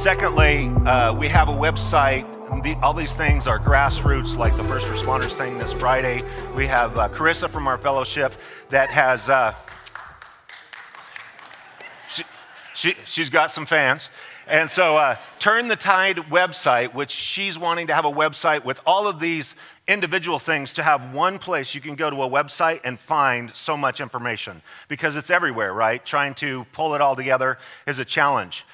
Secondly, uh, we have a website. The, all these things are grassroots, like the first responders thing this Friday. We have uh, Carissa from our fellowship that has. Uh, she, she, she's got some fans. And so, uh, Turn the Tide website, which she's wanting to have a website with all of these individual things to have one place you can go to a website and find so much information because it's everywhere, right? Trying to pull it all together is a challenge.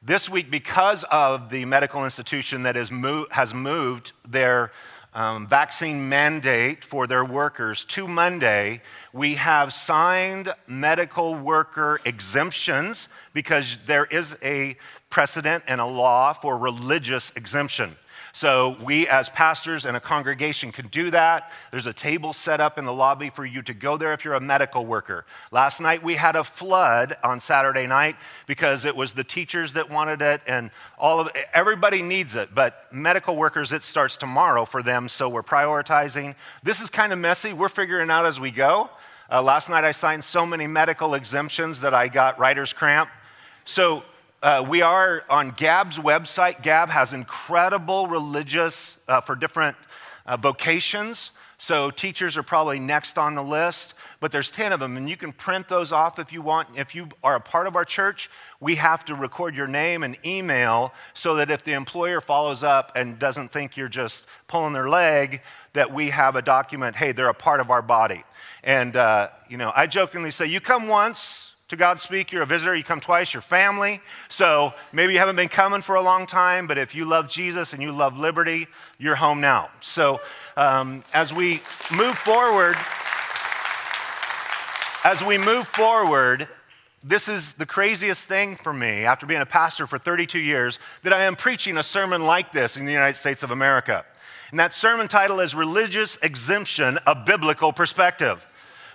This week, because of the medical institution that is has moved their um, vaccine mandate for their workers to Monday, we have signed medical worker exemptions because there is a precedent and a law for religious exemption. So, we as pastors and a congregation can do that. There's a table set up in the lobby for you to go there if you're a medical worker. Last night we had a flood on Saturday night because it was the teachers that wanted it and all of everybody needs it, but medical workers it starts tomorrow for them, so we're prioritizing. This is kind of messy. We're figuring out as we go. Uh, last night I signed so many medical exemptions that I got writer's cramp. So uh, we are on Gab's website. Gab has incredible religious uh, for different uh, vocations. So teachers are probably next on the list, but there's 10 of them, and you can print those off if you want. If you are a part of our church, we have to record your name and email so that if the employer follows up and doesn't think you're just pulling their leg, that we have a document, hey, they're a part of our body. And, uh, you know, I jokingly say, you come once, to Godspeak. You're a visitor, you come twice, your family. So maybe you haven't been coming for a long time, but if you love Jesus and you love liberty, you're home now. So um, as we move forward, as we move forward, this is the craziest thing for me after being a pastor for 32 years that I am preaching a sermon like this in the United States of America. And that sermon title is Religious Exemption, a Biblical Perspective.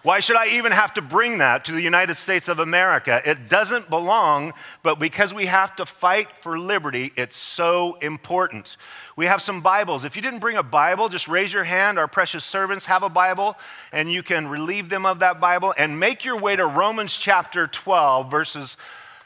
Why should I even have to bring that to the United States of America? It doesn't belong, but because we have to fight for liberty, it's so important. We have some Bibles. If you didn't bring a Bible, just raise your hand. Our precious servants have a Bible, and you can relieve them of that Bible and make your way to Romans chapter 12, verses.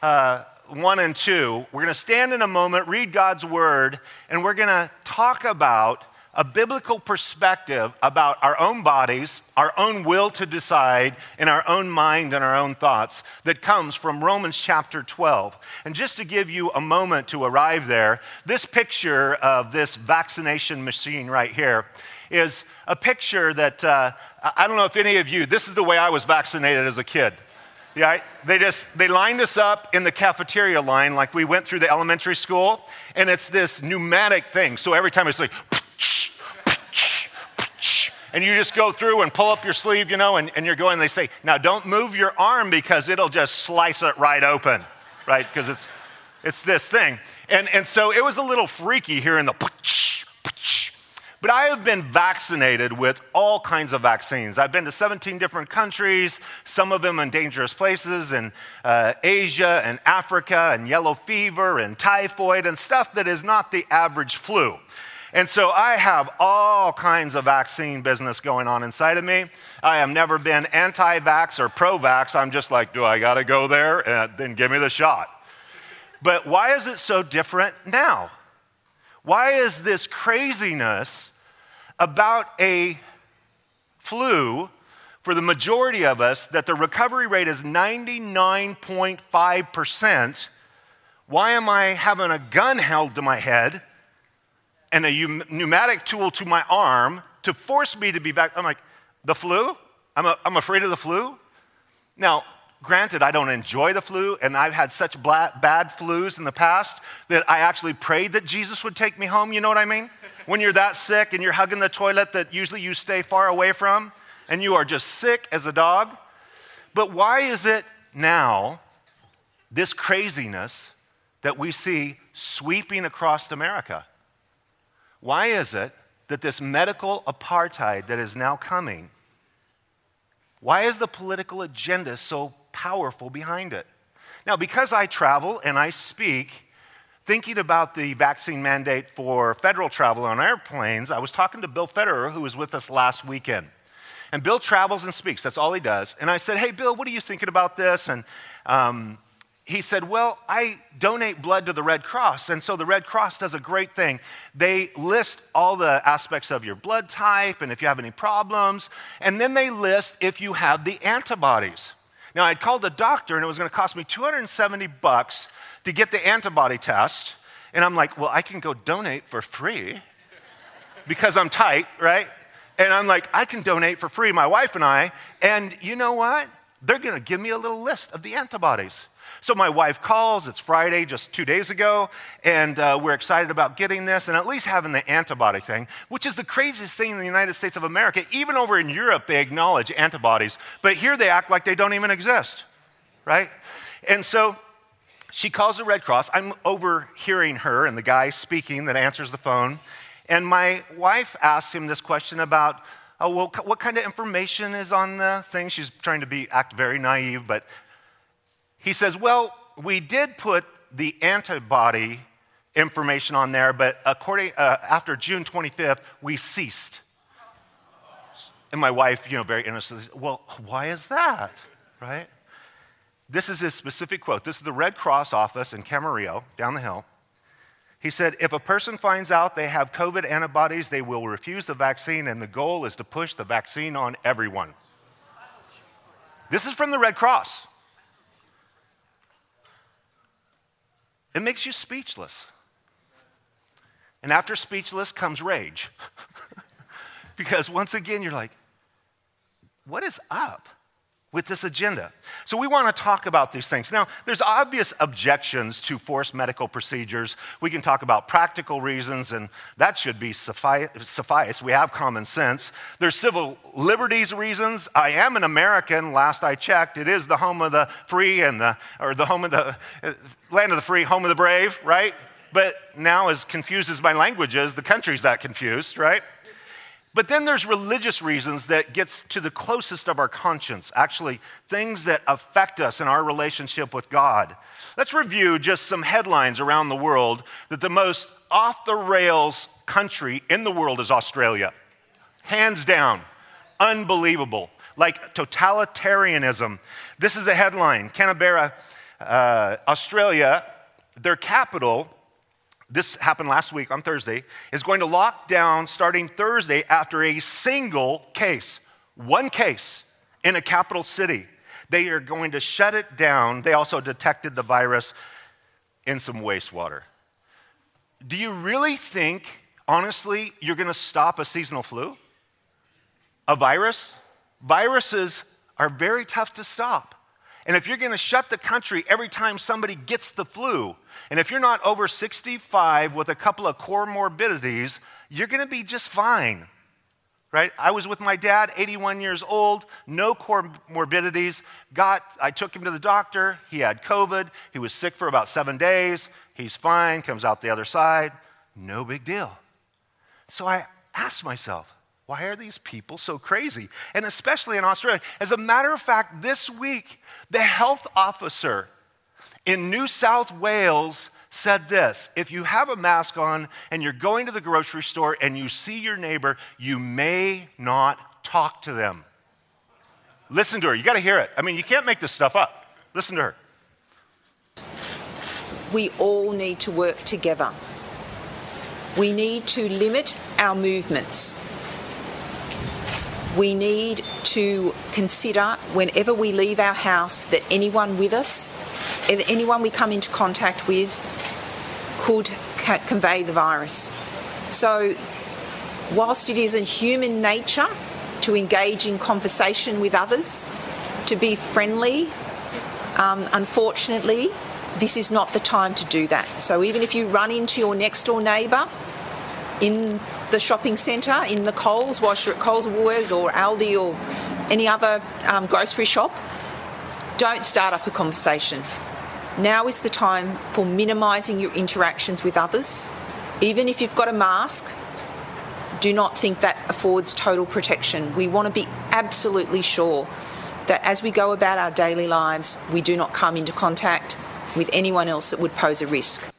Uh, 1 and 2. We're going to stand in a moment, read God's word, and we're going to talk about a biblical perspective about our own bodies, our own will to decide, and our own mind and our own thoughts that comes from Romans chapter 12. And just to give you a moment to arrive there, this picture of this vaccination machine right here is a picture that uh, I don't know if any of you, this is the way I was vaccinated as a kid. Yeah, they just they lined us up in the cafeteria line like we went through the elementary school, and it's this pneumatic thing. So every time it's like and you just go through and pull up your sleeve, you know, and, and you're going, they say, now don't move your arm because it'll just slice it right open, right? Because it's, it's this thing. And, and so it was a little freaky here in the but I have been vaccinated with all kinds of vaccines. I've been to 17 different countries, some of them in dangerous places in uh, Asia and Africa, and yellow fever and typhoid and stuff that is not the average flu. And so I have all kinds of vaccine business going on inside of me. I have never been anti vax or pro vax. I'm just like, do I got to go there? And then give me the shot. But why is it so different now? Why is this craziness about a flu for the majority of us that the recovery rate is 99.5%? Why am I having a gun held to my head? And a pneumatic tool to my arm to force me to be back. I'm like, the flu? I'm, a, I'm afraid of the flu? Now, granted, I don't enjoy the flu, and I've had such bad flus in the past that I actually prayed that Jesus would take me home. You know what I mean? When you're that sick and you're hugging the toilet that usually you stay far away from, and you are just sick as a dog. But why is it now this craziness that we see sweeping across America? Why is it that this medical apartheid that is now coming, why is the political agenda so powerful behind it? Now, because I travel and I speak, thinking about the vaccine mandate for federal travel on airplanes, I was talking to Bill Federer, who was with us last weekend. And Bill travels and speaks, that's all he does. And I said, Hey, Bill, what are you thinking about this? And um, he said, Well, I donate blood to the Red Cross. And so the Red Cross does a great thing. They list all the aspects of your blood type and if you have any problems. And then they list if you have the antibodies. Now, I'd called a doctor and it was going to cost me 270 bucks to get the antibody test. And I'm like, Well, I can go donate for free because I'm tight, right? And I'm like, I can donate for free, my wife and I. And you know what? They're going to give me a little list of the antibodies. So my wife calls, it's Friday, just two days ago, and uh, we're excited about getting this and at least having the antibody thing, which is the craziest thing in the United States of America. Even over in Europe, they acknowledge antibodies, but here they act like they don't even exist, right? And so she calls the Red Cross. I'm overhearing her and the guy speaking that answers the phone. And my wife asks him this question about, oh, well, what kind of information is on the thing? She's trying to be, act very naive, but he says, Well, we did put the antibody information on there, but according, uh, after June 25th, we ceased. And my wife, you know, very innocently, well, why is that? Right? This is his specific quote. This is the Red Cross office in Camarillo, down the hill. He said, if a person finds out they have COVID antibodies, they will refuse the vaccine, and the goal is to push the vaccine on everyone. This is from the Red Cross. It makes you speechless. And after speechless comes rage. because once again, you're like, what is up? With this agenda. So, we want to talk about these things. Now, there's obvious objections to forced medical procedures. We can talk about practical reasons, and that should be suffice. We have common sense. There's civil liberties reasons. I am an American, last I checked. It is the home of the free and the, or the home of the, uh, land of the free, home of the brave, right? But now, as confused as my language is, the country's that confused, right? But then there's religious reasons that gets to the closest of our conscience, actually things that affect us in our relationship with God. Let's review just some headlines around the world that the most off the rails country in the world is Australia. Hands down, unbelievable. Like totalitarianism. This is a headline Canberra, uh, Australia, their capital this happened last week on Thursday, is going to lock down starting Thursday after a single case, one case in a capital city. They are going to shut it down. They also detected the virus in some wastewater. Do you really think, honestly, you're going to stop a seasonal flu? A virus? Viruses are very tough to stop. And if you're going to shut the country every time somebody gets the flu, and if you're not over 65 with a couple of comorbidities, you're going to be just fine. Right? I was with my dad, 81 years old, no comorbidities. Got, I took him to the doctor. He had COVID. He was sick for about seven days. He's fine, comes out the other side. No big deal. So I asked myself, why are these people so crazy? And especially in Australia. As a matter of fact, this week, the health officer in New South Wales said this If you have a mask on and you're going to the grocery store and you see your neighbor, you may not talk to them. Listen to her. You got to hear it. I mean, you can't make this stuff up. Listen to her. We all need to work together. We need to limit our movements we need to consider whenever we leave our house that anyone with us, anyone we come into contact with, could ca- convey the virus. So, whilst it is in human nature to engage in conversation with others, to be friendly, um, unfortunately, this is not the time to do that. So, even if you run into your next door neighbour, in the shopping centre, in the Coles, whilst you're at Coles Woolworths or Aldi or any other um, grocery shop, don't start up a conversation. Now is the time for minimising your interactions with others. Even if you've got a mask, do not think that affords total protection. We want to be absolutely sure that as we go about our daily lives, we do not come into contact with anyone else that would pose a risk.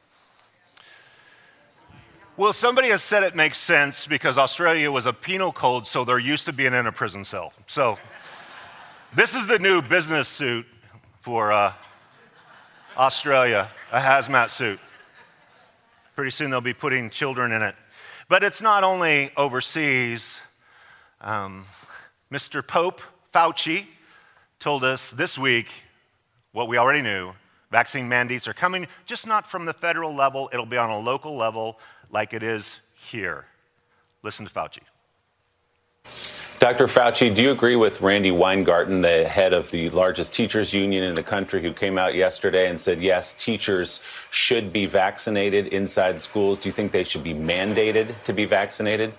Well, somebody has said it makes sense because Australia was a penal code, so they're used to being in a prison cell. So, this is the new business suit for uh, Australia, a hazmat suit. Pretty soon they'll be putting children in it. But it's not only overseas. Um, Mr. Pope Fauci told us this week what we already knew vaccine mandates are coming, just not from the federal level, it'll be on a local level like it is here. Listen to Fauci. Dr. Fauci, do you agree with Randi Weingarten, the head of the largest teachers union in the country, who came out yesterday and said, yes, teachers should be vaccinated inside schools? Do you think they should be mandated to be vaccinated?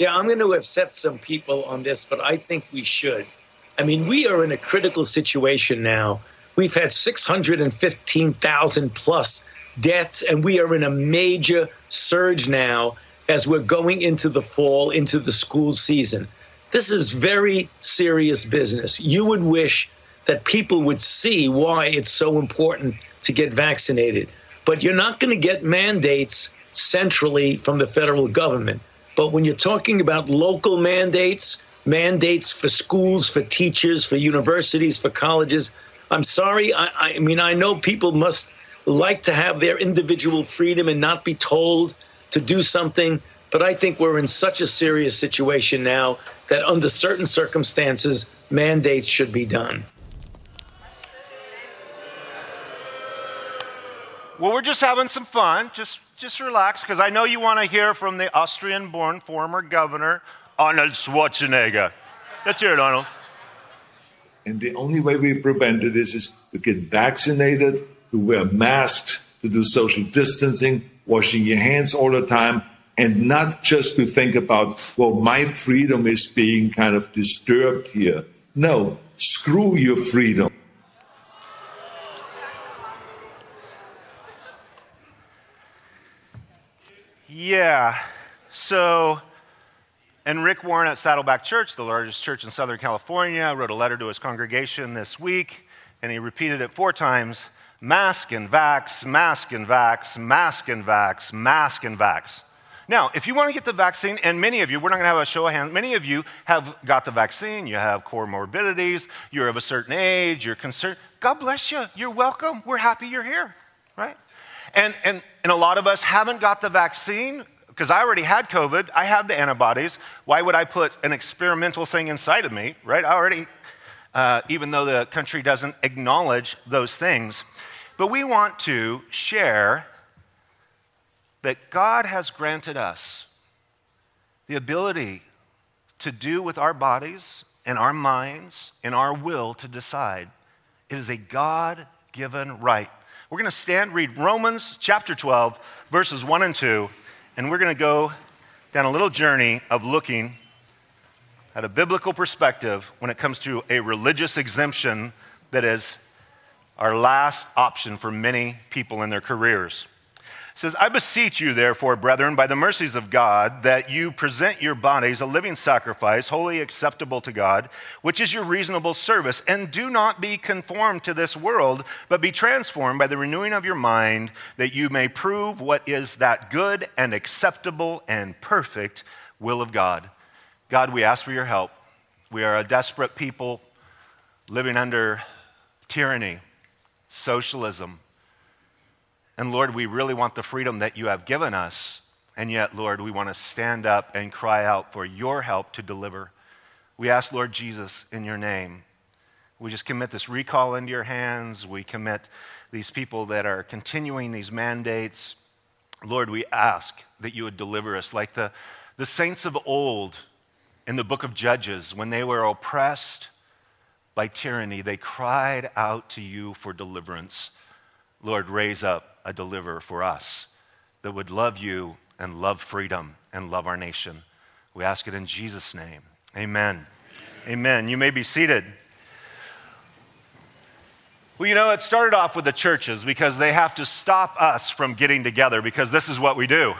Yeah, I'm going to upset some people on this, but I think we should. I mean, we are in a critical situation now. We've had 615,000 plus deaths, and we are in a major surge now as we're going into the fall, into the school season. This is very serious business. You would wish that people would see why it's so important to get vaccinated. But you're not going to get mandates centrally from the federal government. But when you're talking about local mandates, mandates for schools, for teachers, for universities, for colleges, I'm sorry. I, I mean, I know people must like to have their individual freedom and not be told to do something. But I think we're in such a serious situation now that under certain circumstances, mandates should be done. Well, we're just having some fun. Just, just relax, because I know you want to hear from the Austrian born former governor, Arnold Schwarzenegger. Let's hear it, Arnold. And the only way we prevent it is, is to get vaccinated, to wear masks, to do social distancing, washing your hands all the time, and not just to think about, well, my freedom is being kind of disturbed here. No, screw your freedom. Yeah. So, and Rick Warren at Saddleback Church, the largest church in Southern California, wrote a letter to his congregation this week, and he repeated it four times mask and vax, mask and vax, mask and vax, mask and vax. Now, if you want to get the vaccine, and many of you, we're not going to have a show of hands, many of you have got the vaccine, you have comorbidities, you're of a certain age, you're concerned. God bless you. You're welcome. We're happy you're here, right? And, and, and a lot of us haven't got the vaccine because I already had COVID. I had the antibodies. Why would I put an experimental thing inside of me, right? I already, uh, even though the country doesn't acknowledge those things. But we want to share that God has granted us the ability to do with our bodies and our minds and our will to decide. It is a God given right. We're going to stand, read Romans chapter 12, verses 1 and 2, and we're going to go down a little journey of looking at a biblical perspective when it comes to a religious exemption that is our last option for many people in their careers. It says, I beseech you, therefore, brethren, by the mercies of God, that you present your bodies a living sacrifice, wholly acceptable to God, which is your reasonable service. And do not be conformed to this world, but be transformed by the renewing of your mind, that you may prove what is that good and acceptable and perfect will of God. God, we ask for your help. We are a desperate people living under tyranny socialism. And Lord, we really want the freedom that you have given us. And yet, Lord, we want to stand up and cry out for your help to deliver. We ask, Lord Jesus, in your name. We just commit this recall into your hands. We commit these people that are continuing these mandates. Lord, we ask that you would deliver us like the, the saints of old in the book of Judges when they were oppressed by tyranny, they cried out to you for deliverance. Lord, raise up a deliverer for us that would love you and love freedom and love our nation. We ask it in Jesus' name. Amen. Amen. You may be seated. Well, you know, it started off with the churches because they have to stop us from getting together because this is what we do,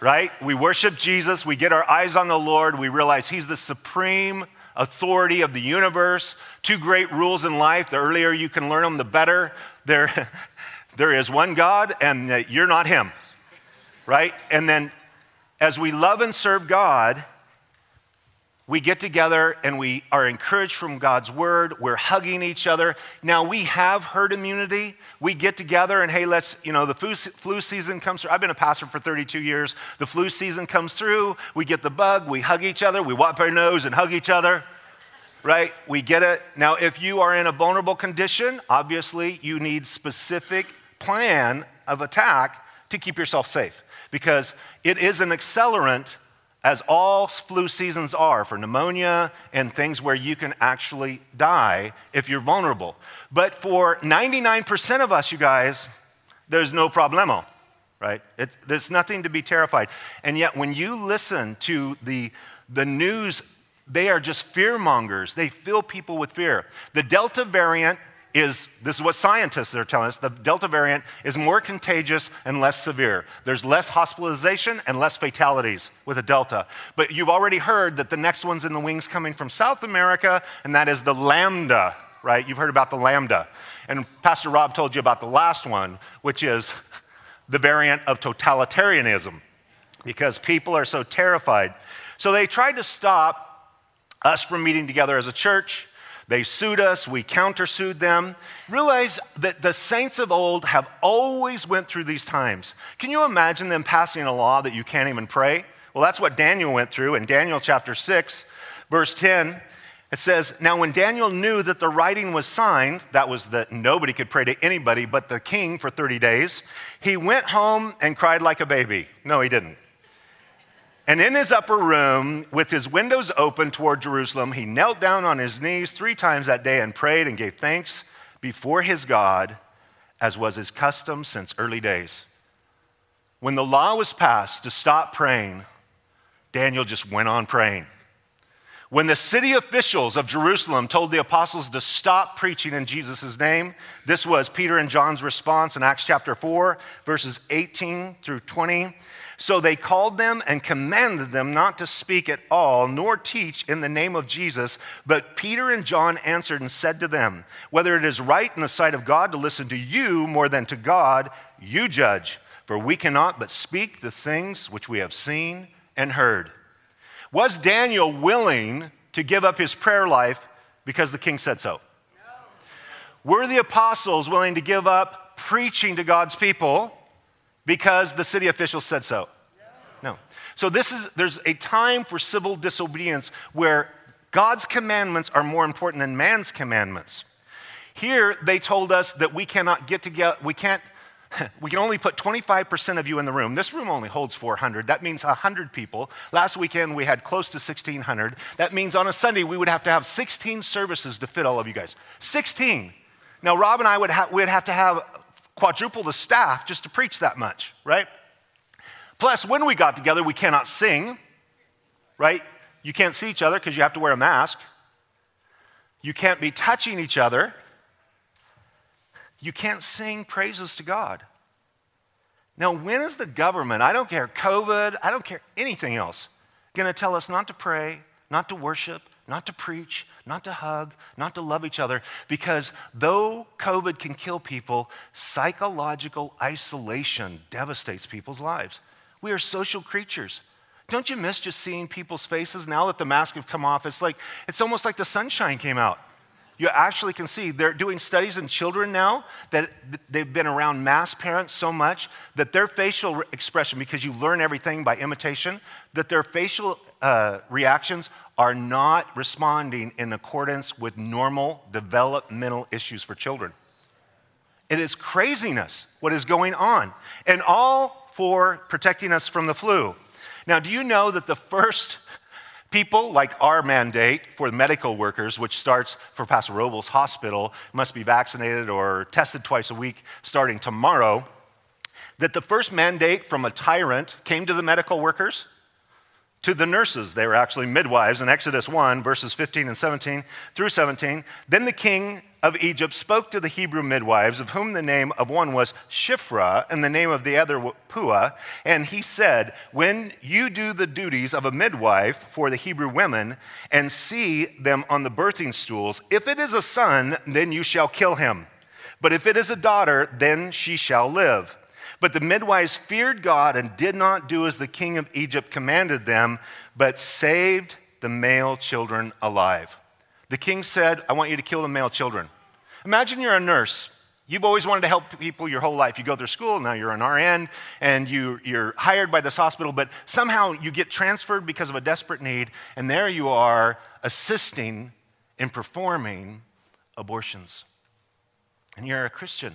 right? We worship Jesus, we get our eyes on the Lord, we realize He's the supreme authority of the universe. Two great rules in life the earlier you can learn them, the better. There, there is one God, and you're not Him, right? And then as we love and serve God, we get together and we are encouraged from God's word. We're hugging each other. Now we have herd immunity. We get together and hey, let's, you know, the flu, flu season comes through. I've been a pastor for 32 years. The flu season comes through. We get the bug. We hug each other. We wipe our nose and hug each other. Right? We get it. Now, if you are in a vulnerable condition, obviously you need specific plan of attack to keep yourself safe because it is an accelerant as all flu seasons are for pneumonia and things where you can actually die if you're vulnerable. But for 99% of us, you guys, there's no problemo, right? It, there's nothing to be terrified. And yet, when you listen to the, the news, they are just fear mongers. They fill people with fear. The Delta variant is this is what scientists are telling us the Delta variant is more contagious and less severe. There's less hospitalization and less fatalities with a Delta. But you've already heard that the next one's in the wings coming from South America, and that is the Lambda, right? You've heard about the Lambda. And Pastor Rob told you about the last one, which is the variant of totalitarianism, because people are so terrified. So they tried to stop us from meeting together as a church. They sued us, we countersued them. Realize that the saints of old have always went through these times. Can you imagine them passing a law that you can't even pray? Well, that's what Daniel went through in Daniel chapter 6, verse 10. It says, Now when Daniel knew that the writing was signed, that was that nobody could pray to anybody but the king for 30 days, he went home and cried like a baby. No, he didn't. And in his upper room, with his windows open toward Jerusalem, he knelt down on his knees three times that day and prayed and gave thanks before his God, as was his custom since early days. When the law was passed to stop praying, Daniel just went on praying. When the city officials of Jerusalem told the apostles to stop preaching in Jesus' name, this was Peter and John's response in Acts chapter 4, verses 18 through 20. So they called them and commanded them not to speak at all, nor teach in the name of Jesus. But Peter and John answered and said to them, Whether it is right in the sight of God to listen to you more than to God, you judge. For we cannot but speak the things which we have seen and heard. Was Daniel willing to give up his prayer life because the king said so? No. Were the apostles willing to give up preaching to God's people because the city officials said so? No. So this is there's a time for civil disobedience where God's commandments are more important than man's commandments. Here they told us that we cannot get together, we can't we can only put 25% of you in the room. This room only holds 400. That means 100 people. Last weekend we had close to 1600. That means on a Sunday we would have to have 16 services to fit all of you guys. 16. Now Rob and I would ha- we'd have to have quadruple the staff just to preach that much, right? Plus, when we got together, we cannot sing, right? You can't see each other because you have to wear a mask. You can't be touching each other. You can't sing praises to God. Now, when is the government, I don't care COVID, I don't care anything else, going to tell us not to pray, not to worship, not to preach, not to hug, not to love each other, because though COVID can kill people, psychological isolation devastates people's lives. We are social creatures. Don't you miss just seeing people's faces now that the masks have come off? It's like it's almost like the sunshine came out. You actually can see they're doing studies in children now that they've been around mass parents so much that their facial expression, because you learn everything by imitation, that their facial uh, reactions are not responding in accordance with normal developmental issues for children. It is craziness what is going on. And all for protecting us from the flu. Now, do you know that the first people, like our mandate for medical workers, which starts for Paso Robles Hospital, must be vaccinated or tested twice a week starting tomorrow, that the first mandate from a tyrant came to the medical workers? to the nurses. They were actually midwives in Exodus 1, verses 15 and 17 through 17. Then the king of Egypt spoke to the Hebrew midwives, of whom the name of one was Shiphrah and the name of the other Puah. And he said, When you do the duties of a midwife for the Hebrew women and see them on the birthing stools, if it is a son, then you shall kill him. But if it is a daughter, then she shall live. But the midwives feared God and did not do as the king of Egypt commanded them, but saved the male children alive. The king said, I want you to kill the male children. Imagine you're a nurse. You've always wanted to help people your whole life. You go through school, now you're an RN, and you, you're hired by this hospital, but somehow you get transferred because of a desperate need, and there you are assisting in performing abortions. And you're a Christian.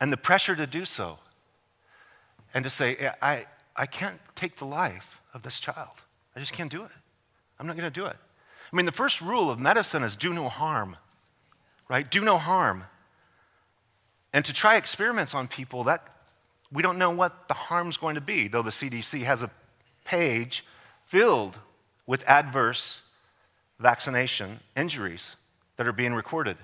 And the pressure to do so, and to say, I, I can't take the life of this child. I just can't do it. I'm not going to do it. I mean, the first rule of medicine is do no harm, right? Do no harm. And to try experiments on people, that we don't know what the harm's going to be, though the CDC has a page filled with adverse vaccination injuries that are being recorded.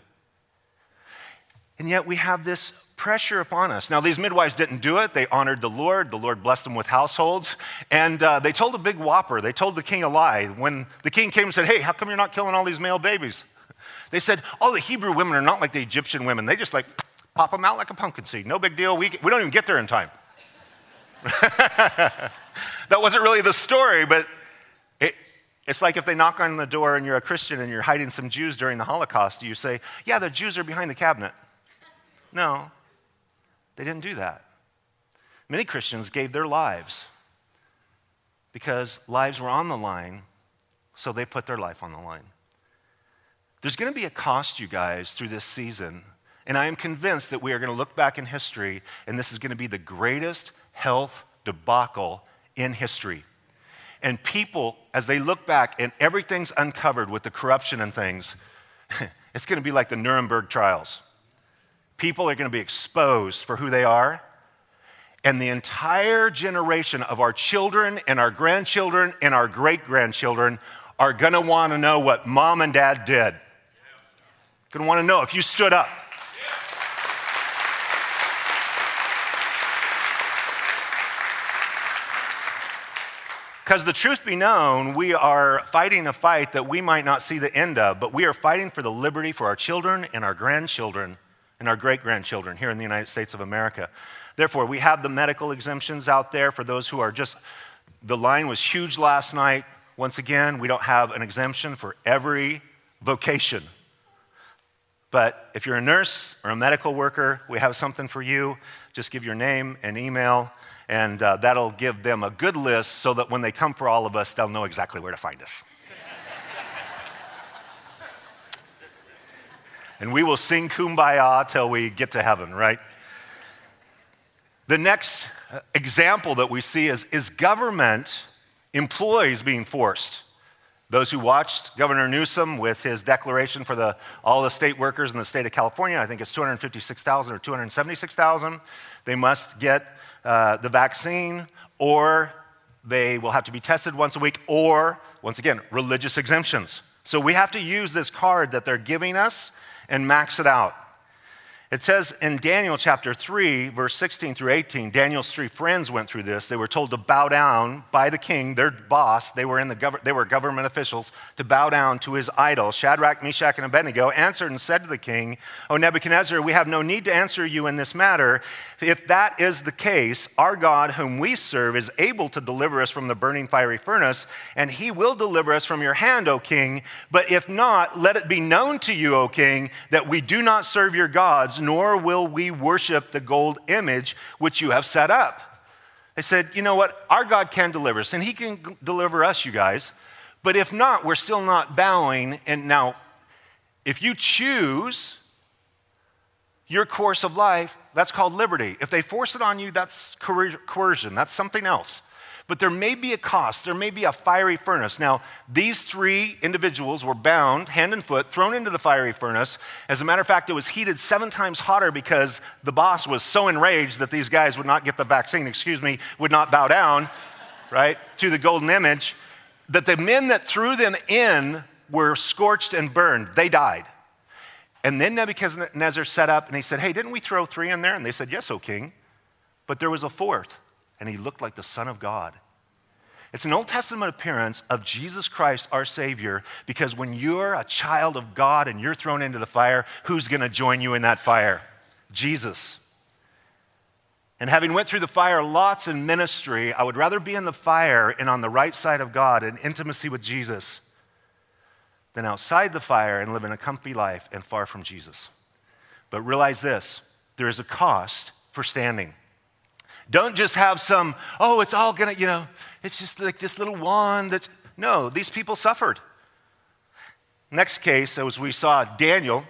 And yet we have this pressure upon us. Now, these midwives didn't do it. They honored the Lord. The Lord blessed them with households. And uh, they told a big whopper. They told the king a lie. When the king came and said, Hey, how come you're not killing all these male babies? They said, Oh, the Hebrew women are not like the Egyptian women. They just like pop them out like a pumpkin seed. No big deal. We, we don't even get there in time. that wasn't really the story, but it, it's like if they knock on the door and you're a Christian and you're hiding some Jews during the Holocaust, you say, Yeah, the Jews are behind the cabinet. No, they didn't do that. Many Christians gave their lives because lives were on the line, so they put their life on the line. There's going to be a cost, you guys, through this season. And I am convinced that we are going to look back in history, and this is going to be the greatest health debacle in history. And people, as they look back and everything's uncovered with the corruption and things, it's going to be like the Nuremberg trials. People are going to be exposed for who they are. And the entire generation of our children and our grandchildren and our great grandchildren are going to want to know what mom and dad did. Going to want to know if you stood up. Because the truth be known, we are fighting a fight that we might not see the end of, but we are fighting for the liberty for our children and our grandchildren and our great grandchildren here in the United States of America. Therefore, we have the medical exemptions out there for those who are just, the line was huge last night. Once again, we don't have an exemption for every vocation. But if you're a nurse or a medical worker, we have something for you. Just give your name and email, and uh, that'll give them a good list so that when they come for all of us, they'll know exactly where to find us. And we will sing kumbaya till we get to heaven, right? The next example that we see is, is government employees being forced. Those who watched Governor Newsom with his declaration for the, all the state workers in the state of California, I think it's 256,000 or 276,000, they must get uh, the vaccine or they will have to be tested once a week or, once again, religious exemptions. So we have to use this card that they're giving us and max it out. It says in Daniel chapter 3, verse 16 through 18, Daniel's three friends went through this. They were told to bow down by the king, their boss. They were, in the gov- they were government officials, to bow down to his idol. Shadrach, Meshach, and Abednego answered and said to the king, O Nebuchadnezzar, we have no need to answer you in this matter. If that is the case, our God, whom we serve, is able to deliver us from the burning fiery furnace, and he will deliver us from your hand, O king. But if not, let it be known to you, O king, that we do not serve your gods nor will we worship the gold image which you have set up. They said, you know what? Our God can deliver us, and He can deliver us, you guys. But if not, we're still not bowing. And now, if you choose your course of life, that's called liberty. If they force it on you, that's coercion, that's something else. But there may be a cost, there may be a fiery furnace. Now, these three individuals were bound hand and foot, thrown into the fiery furnace. As a matter of fact, it was heated seven times hotter because the boss was so enraged that these guys would not get the vaccine, excuse me, would not bow down, right, to the golden image, that the men that threw them in were scorched and burned. They died. And then Nebuchadnezzar set up and he said, Hey, didn't we throw three in there? And they said, Yes, O king. But there was a fourth and he looked like the Son of God. It's an Old Testament appearance of Jesus Christ, our Savior, because when you're a child of God and you're thrown into the fire, who's going to join you in that fire? Jesus. And having went through the fire lots in ministry, I would rather be in the fire and on the right side of God in intimacy with Jesus than outside the fire and live in a comfy life and far from Jesus. But realize this there is a cost for standing. Don't just have some, oh, it's all gonna, you know, it's just like this little wand that's. No, these people suffered. Next case, as we saw Daniel,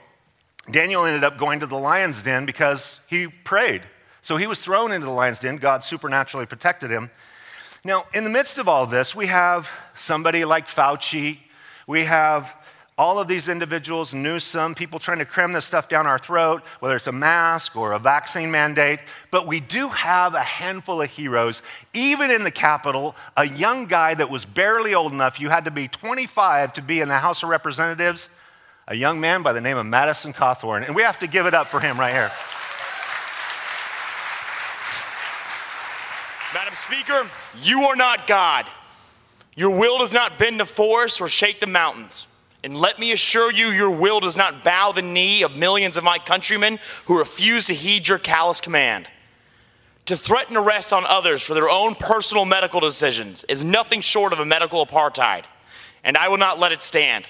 Daniel ended up going to the lion's den because he prayed. So he was thrown into the lion's den. God supernaturally protected him. Now, in the midst of all this, we have somebody like Fauci. We have all of these individuals, Newsom people trying to cram this stuff down our throat, whether it's a mask or a vaccine mandate. But we do have a handful of heroes, even in the Capitol, a young guy that was barely old enough, you had to be 25 to be in the House of Representatives, a young man by the name of Madison Cawthorn. And we have to give it up for him right here. Madam Speaker, you are not God. Your will does not bend the forest or shake the mountains. And let me assure you, your will does not bow the knee of millions of my countrymen who refuse to heed your callous command. To threaten arrest on others for their own personal medical decisions is nothing short of a medical apartheid, and I will not let it stand.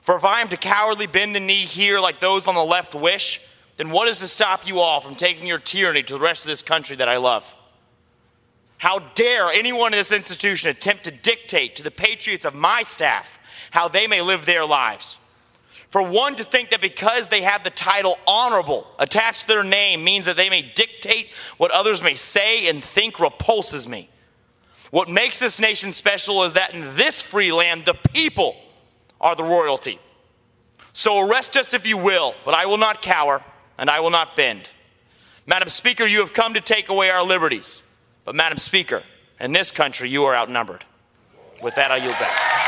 For if I am to cowardly bend the knee here like those on the left wish, then what is to stop you all from taking your tyranny to the rest of this country that I love? How dare anyone in this institution attempt to dictate to the patriots of my staff how they may live their lives. For one to think that because they have the title honorable attached to their name means that they may dictate what others may say and think repulses me. What makes this nation special is that in this free land, the people are the royalty. So arrest us if you will, but I will not cower and I will not bend. Madam Speaker, you have come to take away our liberties. But, Madam Speaker, in this country, you are outnumbered. With that, I yield back.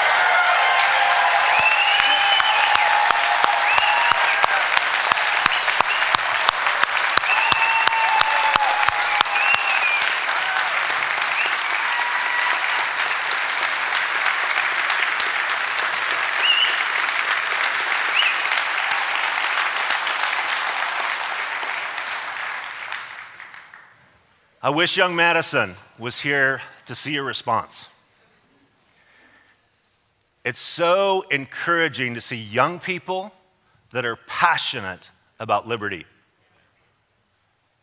I wish young Madison was here to see your response. It's so encouraging to see young people that are passionate about liberty.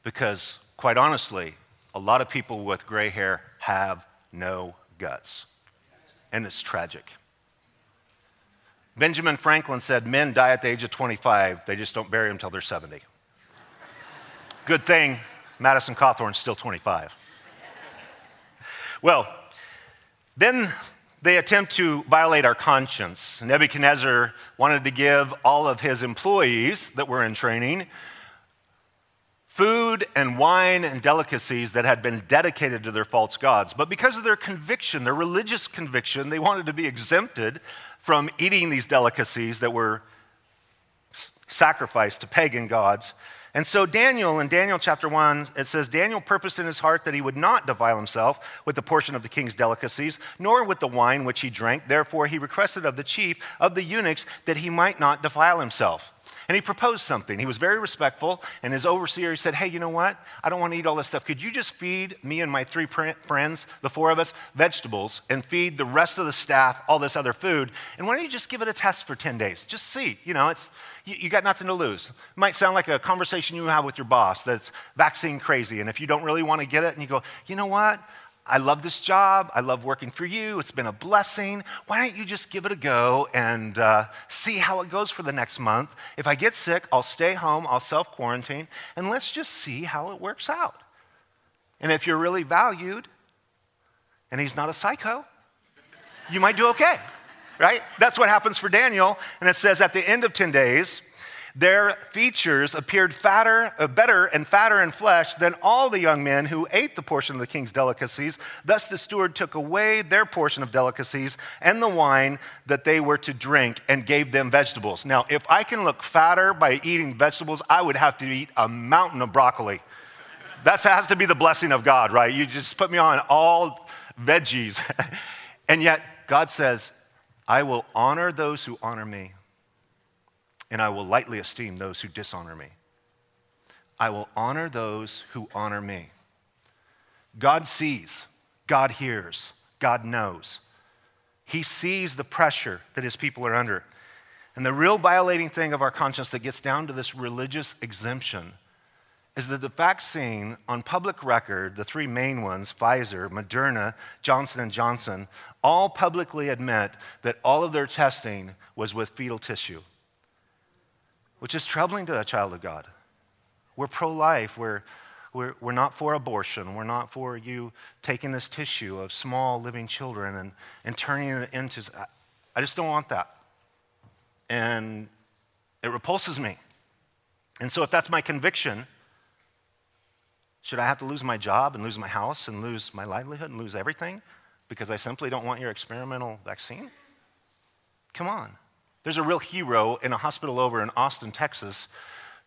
Because, quite honestly, a lot of people with gray hair have no guts. And it's tragic. Benjamin Franklin said men die at the age of 25, they just don't bury them until they're 70. Good thing Madison Cawthorn's still 25. Well, then they attempt to violate our conscience. Nebuchadnezzar wanted to give all of his employees that were in training food and wine and delicacies that had been dedicated to their false gods. But because of their conviction, their religious conviction, they wanted to be exempted from eating these delicacies that were sacrificed to pagan gods. And so, Daniel, in Daniel chapter 1, it says, Daniel purposed in his heart that he would not defile himself with the portion of the king's delicacies, nor with the wine which he drank. Therefore, he requested of the chief of the eunuchs that he might not defile himself. And he proposed something. He was very respectful, and his overseer said, Hey, you know what? I don't want to eat all this stuff. Could you just feed me and my three friends, the four of us, vegetables, and feed the rest of the staff all this other food? And why don't you just give it a test for 10 days? Just see. You know, it's you, you got nothing to lose. It might sound like a conversation you have with your boss that's vaccine crazy. And if you don't really want to get it and you go, you know what? I love this job. I love working for you. It's been a blessing. Why don't you just give it a go and uh, see how it goes for the next month? If I get sick, I'll stay home, I'll self quarantine, and let's just see how it works out. And if you're really valued and he's not a psycho, you might do okay right? That's what happens for Daniel. And it says at the end of 10 days, their features appeared fatter, uh, better and fatter in flesh than all the young men who ate the portion of the king's delicacies. Thus the steward took away their portion of delicacies and the wine that they were to drink and gave them vegetables. Now, if I can look fatter by eating vegetables, I would have to eat a mountain of broccoli. That has to be the blessing of God, right? You just put me on all veggies. and yet, God says, I will honor those who honor me, and I will lightly esteem those who dishonor me. I will honor those who honor me. God sees, God hears, God knows. He sees the pressure that his people are under. And the real violating thing of our conscience that gets down to this religious exemption is that the vaccine on public record, the three main ones, Pfizer, Moderna, Johnson & Johnson, all publicly admit that all of their testing was with fetal tissue, which is troubling to a child of God. We're pro-life, we're, we're, we're not for abortion, we're not for you taking this tissue of small living children and, and turning it into, I just don't want that. And it repulses me. And so if that's my conviction, should I have to lose my job and lose my house and lose my livelihood and lose everything because I simply don't want your experimental vaccine? Come on. There's a real hero in a hospital over in Austin, Texas,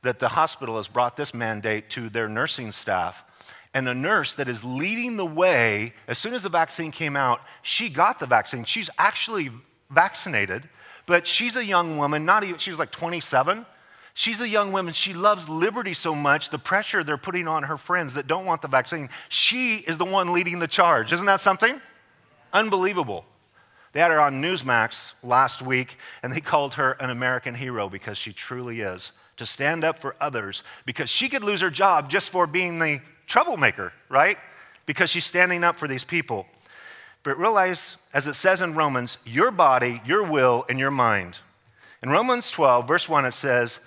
that the hospital has brought this mandate to their nursing staff. And a nurse that is leading the way, as soon as the vaccine came out, she got the vaccine. She's actually vaccinated, but she's a young woman, not even, she was like 27. She's a young woman. She loves liberty so much, the pressure they're putting on her friends that don't want the vaccine. She is the one leading the charge. Isn't that something? Unbelievable. They had her on Newsmax last week, and they called her an American hero because she truly is. To stand up for others, because she could lose her job just for being the troublemaker, right? Because she's standing up for these people. But realize, as it says in Romans, your body, your will, and your mind. In Romans 12, verse 1, it says,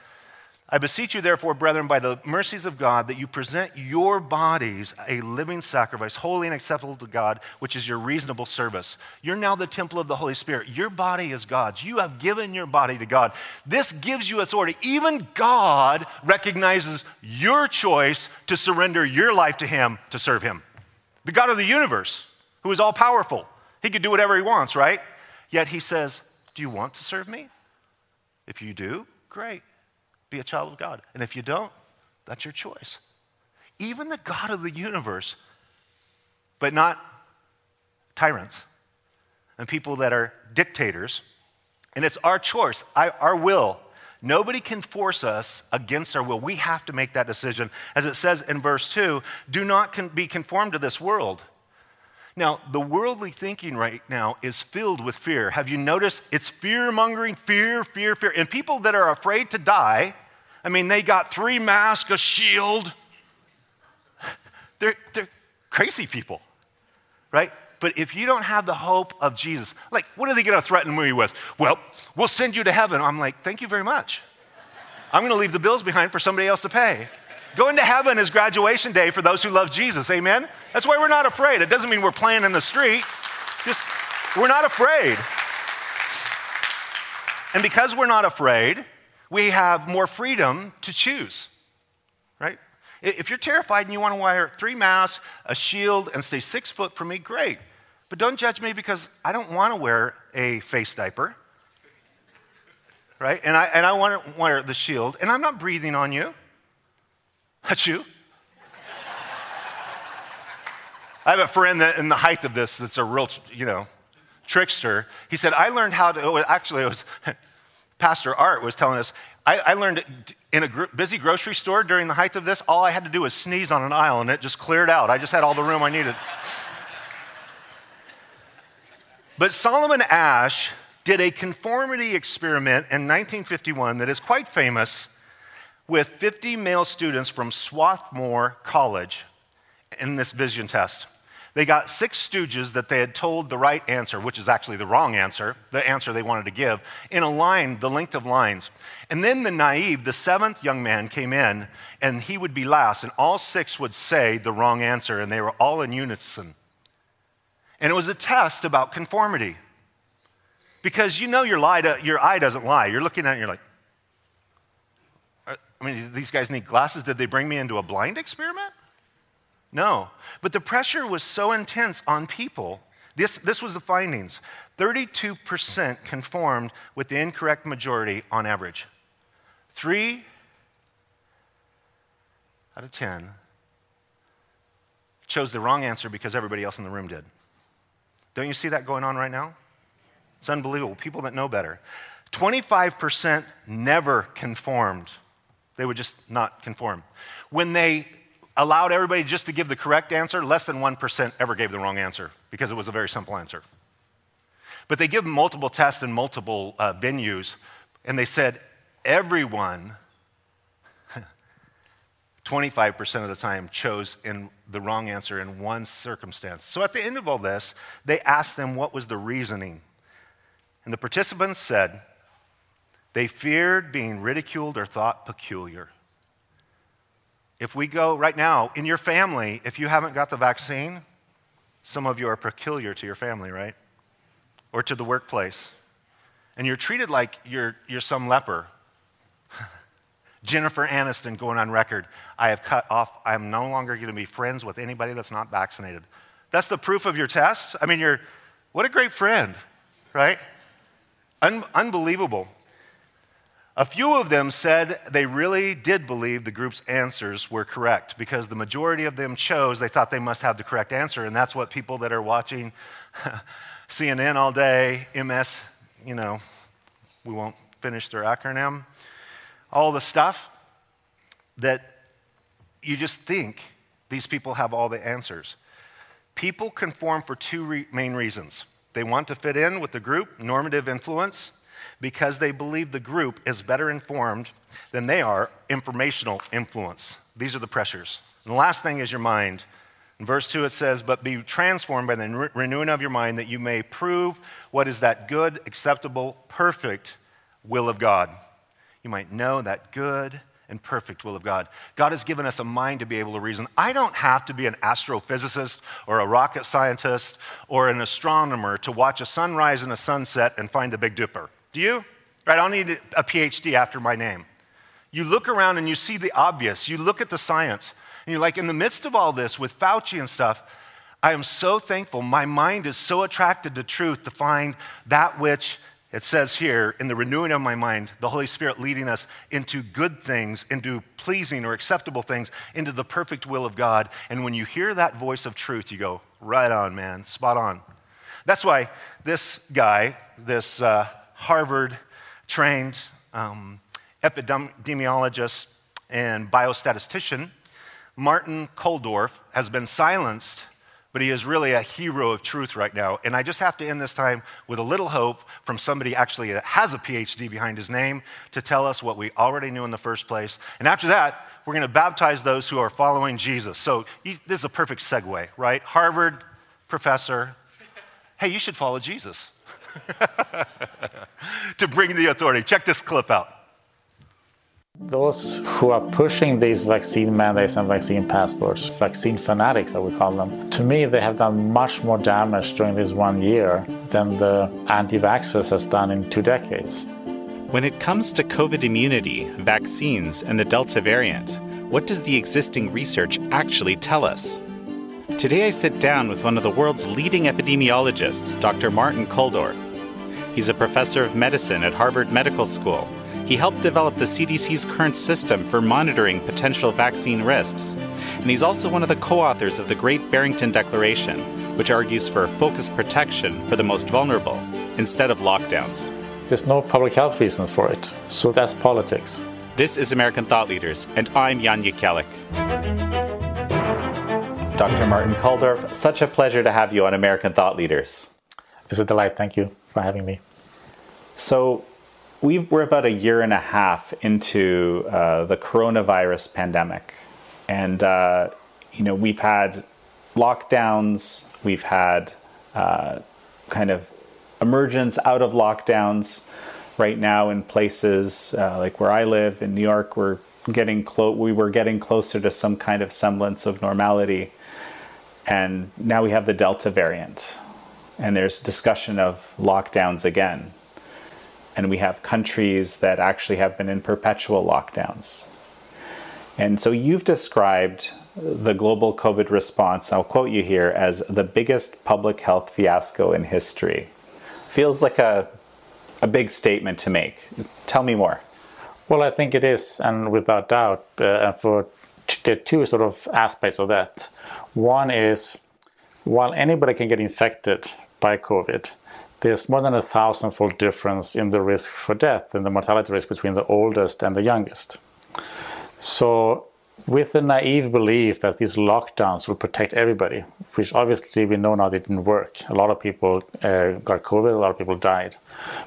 I beseech you, therefore, brethren, by the mercies of God, that you present your bodies a living sacrifice, holy and acceptable to God, which is your reasonable service. You're now the temple of the Holy Spirit. Your body is God's. You have given your body to God. This gives you authority. Even God recognizes your choice to surrender your life to Him to serve Him. The God of the universe, who is all powerful. He could do whatever He wants, right? Yet He says, Do you want to serve me? If you do, great be a child of God. And if you don't, that's your choice. Even the God of the universe, but not tyrants and people that are dictators. And it's our choice, our will. Nobody can force us against our will. We have to make that decision. As it says in verse 2 do not be conformed to this world now, the worldly thinking right now is filled with fear. Have you noticed? It's fear mongering, fear, fear, fear. And people that are afraid to die, I mean, they got three masks, a shield. They're, they're crazy people, right? But if you don't have the hope of Jesus, like, what are they going to threaten me with? Well, we'll send you to heaven. I'm like, thank you very much. I'm going to leave the bills behind for somebody else to pay. Going to heaven is graduation day for those who love Jesus. Amen? That's why we're not afraid. It doesn't mean we're playing in the street, just we're not afraid. And because we're not afraid, we have more freedom to choose, right? If you're terrified and you want to wear three masks, a shield, and stay six foot from me, great. But don't judge me because I don't want to wear a face diaper, right? And I, and I want to wear the shield, and I'm not breathing on you. That's you. I have a friend that in the height of this that's a real, you know, trickster. He said, I learned how to, actually, it was Pastor Art was telling us, I, I learned in a gr- busy grocery store during the height of this, all I had to do was sneeze on an aisle and it just cleared out. I just had all the room I needed. but Solomon Asch did a conformity experiment in 1951 that is quite famous with 50 male students from Swarthmore College in this vision test. They got six stooges that they had told the right answer, which is actually the wrong answer, the answer they wanted to give, in a line, the length of lines. And then the naive, the seventh young man came in, and he would be last, and all six would say the wrong answer, and they were all in unison. And it was a test about conformity. Because you know your, lie your eye doesn't lie. You're looking at it and you're like, I mean, these guys need glasses. Did they bring me into a blind experiment? No. But the pressure was so intense on people. This, this was the findings 32% conformed with the incorrect majority on average. Three out of 10 chose the wrong answer because everybody else in the room did. Don't you see that going on right now? It's unbelievable. People that know better. 25% never conformed They would just not conform. When they allowed everybody just to give the correct answer, less than 1% ever gave the wrong answer because it was a very simple answer. But they give multiple tests in multiple uh, venues, and they said everyone, 25% of the time, chose in the wrong answer in one circumstance. So at the end of all this, they asked them what was the reasoning. And the participants said they feared being ridiculed or thought peculiar. If we go right now, in your family, if you haven't got the vaccine, some of you are peculiar to your family, right? Or to the workplace. And you're treated like you're, you're some leper. Jennifer Aniston going on record I have cut off, I'm no longer going to be friends with anybody that's not vaccinated. That's the proof of your test? I mean, you're, what a great friend, right? Un- unbelievable. A few of them said they really did believe the group's answers were correct because the majority of them chose they thought they must have the correct answer. And that's what people that are watching CNN all day, MS, you know, we won't finish their acronym, all the stuff that you just think these people have all the answers. People conform for two re- main reasons. They want to fit in with the group, normative influence, because they believe the group is better informed than they are, informational influence. These are the pressures. And the last thing is your mind. In verse 2, it says, But be transformed by the renewing of your mind, that you may prove what is that good, acceptable, perfect will of God. You might know that good and perfect will of God. God has given us a mind to be able to reason. I don't have to be an astrophysicist or a rocket scientist or an astronomer to watch a sunrise and a sunset and find the Big Dipper. Do you? Right? I don't need a PhD after my name. You look around and you see the obvious. You look at the science, and you're like, in the midst of all this with Fauci and stuff, I am so thankful. My mind is so attracted to truth to find that which it says here, in the renewing of my mind, the Holy Spirit leading us into good things, into pleasing or acceptable things, into the perfect will of God. And when you hear that voice of truth, you go, right on, man, spot on. That's why this guy, this uh, Harvard trained um, epidemiologist and biostatistician, Martin Kulldorff, has been silenced, but he is really a hero of truth right now. And I just have to end this time with a little hope from somebody actually that has a PhD behind his name to tell us what we already knew in the first place. And after that, we're going to baptize those who are following Jesus. So this is a perfect segue, right? Harvard professor. Hey, you should follow Jesus. to bring the authority. Check this clip out. Those who are pushing these vaccine mandates and vaccine passports, vaccine fanatics, I would call them, to me, they have done much more damage during this one year than the anti vaxxers has done in two decades. When it comes to COVID immunity, vaccines, and the Delta variant, what does the existing research actually tell us? Today I sit down with one of the world's leading epidemiologists, Dr. Martin Kulldorff. He's a professor of medicine at Harvard Medical School. He helped develop the CDC's current system for monitoring potential vaccine risks. And he's also one of the co authors of the Great Barrington Declaration, which argues for focused protection for the most vulnerable instead of lockdowns. There's no public health reasons for it, so that's politics. This is American Thought Leaders, and I'm Jan Jekielek. Dr. Martin Kulldorff, such a pleasure to have you on American Thought Leaders. It's a delight. Thank you for having me. So, we are about a year and a half into uh, the coronavirus pandemic, and uh, you know we've had lockdowns, we've had uh, kind of emergence out of lockdowns. Right now, in places uh, like where I live in New York, we're getting close. We were getting closer to some kind of semblance of normality, and now we have the Delta variant, and there's discussion of lockdowns again and we have countries that actually have been in perpetual lockdowns. And so you've described the global COVID response, I'll quote you here, as the biggest public health fiasco in history. Feels like a, a big statement to make. Tell me more. Well, I think it is, and without doubt, uh, for t- there are two sort of aspects of that. One is while anybody can get infected by COVID, there's more than a thousandfold difference in the risk for death and the mortality risk between the oldest and the youngest. So, with the naive belief that these lockdowns will protect everybody, which obviously we know now didn't work. A lot of people uh, got COVID, a lot of people died.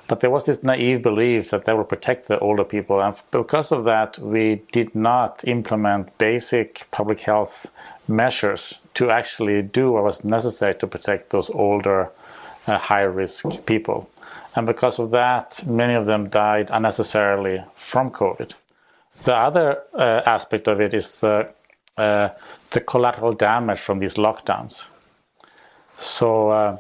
But there was this naive belief that they will protect the older people. And because of that, we did not implement basic public health measures to actually do what was necessary to protect those older, uh, high risk people. And because of that, many of them died unnecessarily from COVID. The other uh, aspect of it is the, uh, the collateral damage from these lockdowns. So, uh,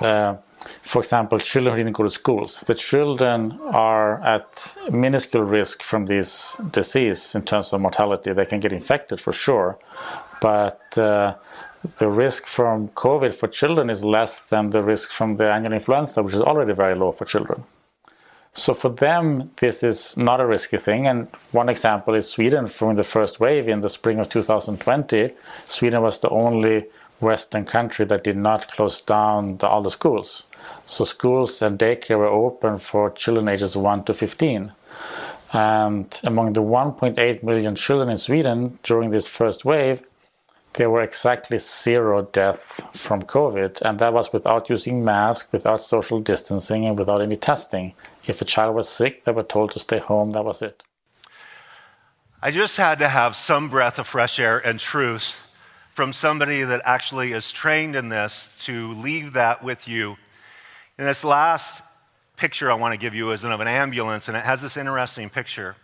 uh, for example, children who didn't go to schools. The children are at minuscule risk from this disease in terms of mortality. They can get infected for sure, but uh, the risk from COVID for children is less than the risk from the annual influenza, which is already very low for children. So for them, this is not a risky thing. And one example is Sweden from the first wave in the spring of 2020. Sweden was the only Western country that did not close down the, all the schools. So schools and daycare were open for children ages 1 to 15. And among the 1.8 million children in Sweden during this first wave, there were exactly zero deaths from COVID, and that was without using masks, without social distancing, and without any testing. If a child was sick, they were told to stay home. That was it. I just had to have some breath of fresh air and truth from somebody that actually is trained in this to leave that with you. And this last picture I want to give you is of an ambulance, and it has this interesting picture.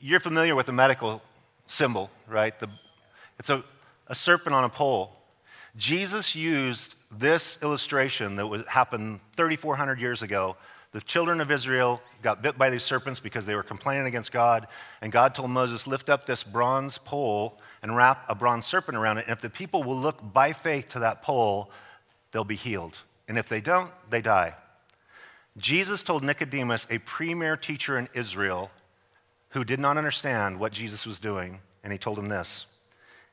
You're familiar with the medical symbol, right? The, it's a, a serpent on a pole. Jesus used this illustration that was, happened 3,400 years ago the children of Israel got bit by these serpents because they were complaining against God. And God told Moses, Lift up this bronze pole and wrap a bronze serpent around it. And if the people will look by faith to that pole, they'll be healed. And if they don't, they die. Jesus told Nicodemus, a premier teacher in Israel, who did not understand what Jesus was doing, and he told him this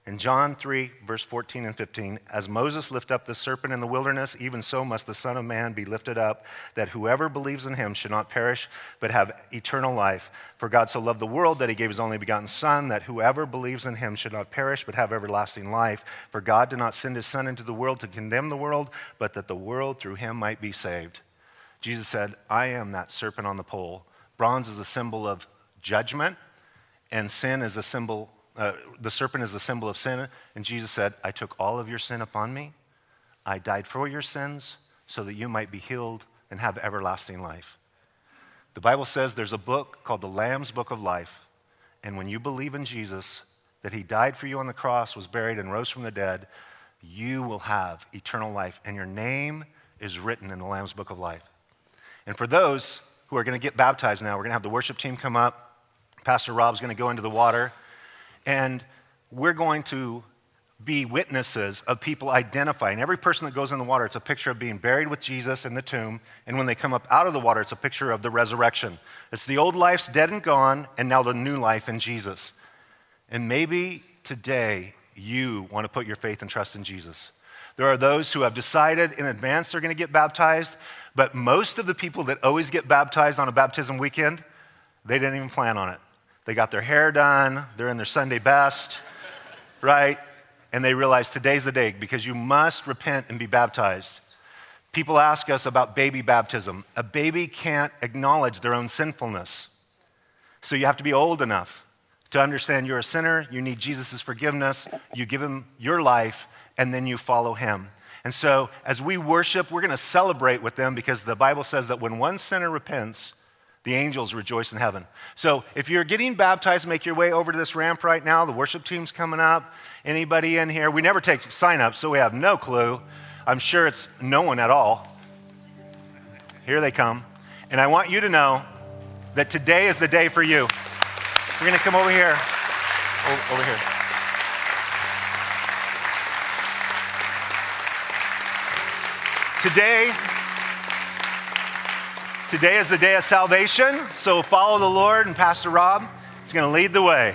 in John 3, verse 14 and 15, as Moses lifted up the serpent in the wilderness, even so must the Son of Man be lifted up, that whoever believes in him should not perish, but have eternal life. For God so loved the world that he gave his only begotten Son, that whoever believes in him should not perish, but have everlasting life. For God did not send his Son into the world to condemn the world, but that the world through him might be saved. Jesus said, I am that serpent on the pole. Bronze is a symbol of judgment, and sin is a symbol uh, the serpent is a symbol of sin. And Jesus said, I took all of your sin upon me. I died for your sins so that you might be healed and have everlasting life. The Bible says there's a book called the Lamb's Book of Life. And when you believe in Jesus, that he died for you on the cross, was buried, and rose from the dead, you will have eternal life. And your name is written in the Lamb's Book of Life. And for those who are going to get baptized now, we're going to have the worship team come up. Pastor Rob's going to go into the water. And we're going to be witnesses of people identifying. Every person that goes in the water, it's a picture of being buried with Jesus in the tomb. And when they come up out of the water, it's a picture of the resurrection. It's the old life's dead and gone, and now the new life in Jesus. And maybe today you want to put your faith and trust in Jesus. There are those who have decided in advance they're going to get baptized, but most of the people that always get baptized on a baptism weekend, they didn't even plan on it. They got their hair done, they're in their Sunday best, right? And they realize today's the day because you must repent and be baptized. People ask us about baby baptism. A baby can't acknowledge their own sinfulness. So you have to be old enough to understand you're a sinner, you need Jesus' forgiveness, you give him your life, and then you follow him. And so as we worship, we're going to celebrate with them because the Bible says that when one sinner repents, the angels rejoice in heaven. So if you're getting baptized, make your way over to this ramp right now. The worship team's coming up. Anybody in here? We never take sign ups, so we have no clue. I'm sure it's no one at all. Here they come. And I want you to know that today is the day for you. We're going to come over here. Over here. Today Today is the day of salvation, so follow the Lord, and Pastor Rob is going to lead the way.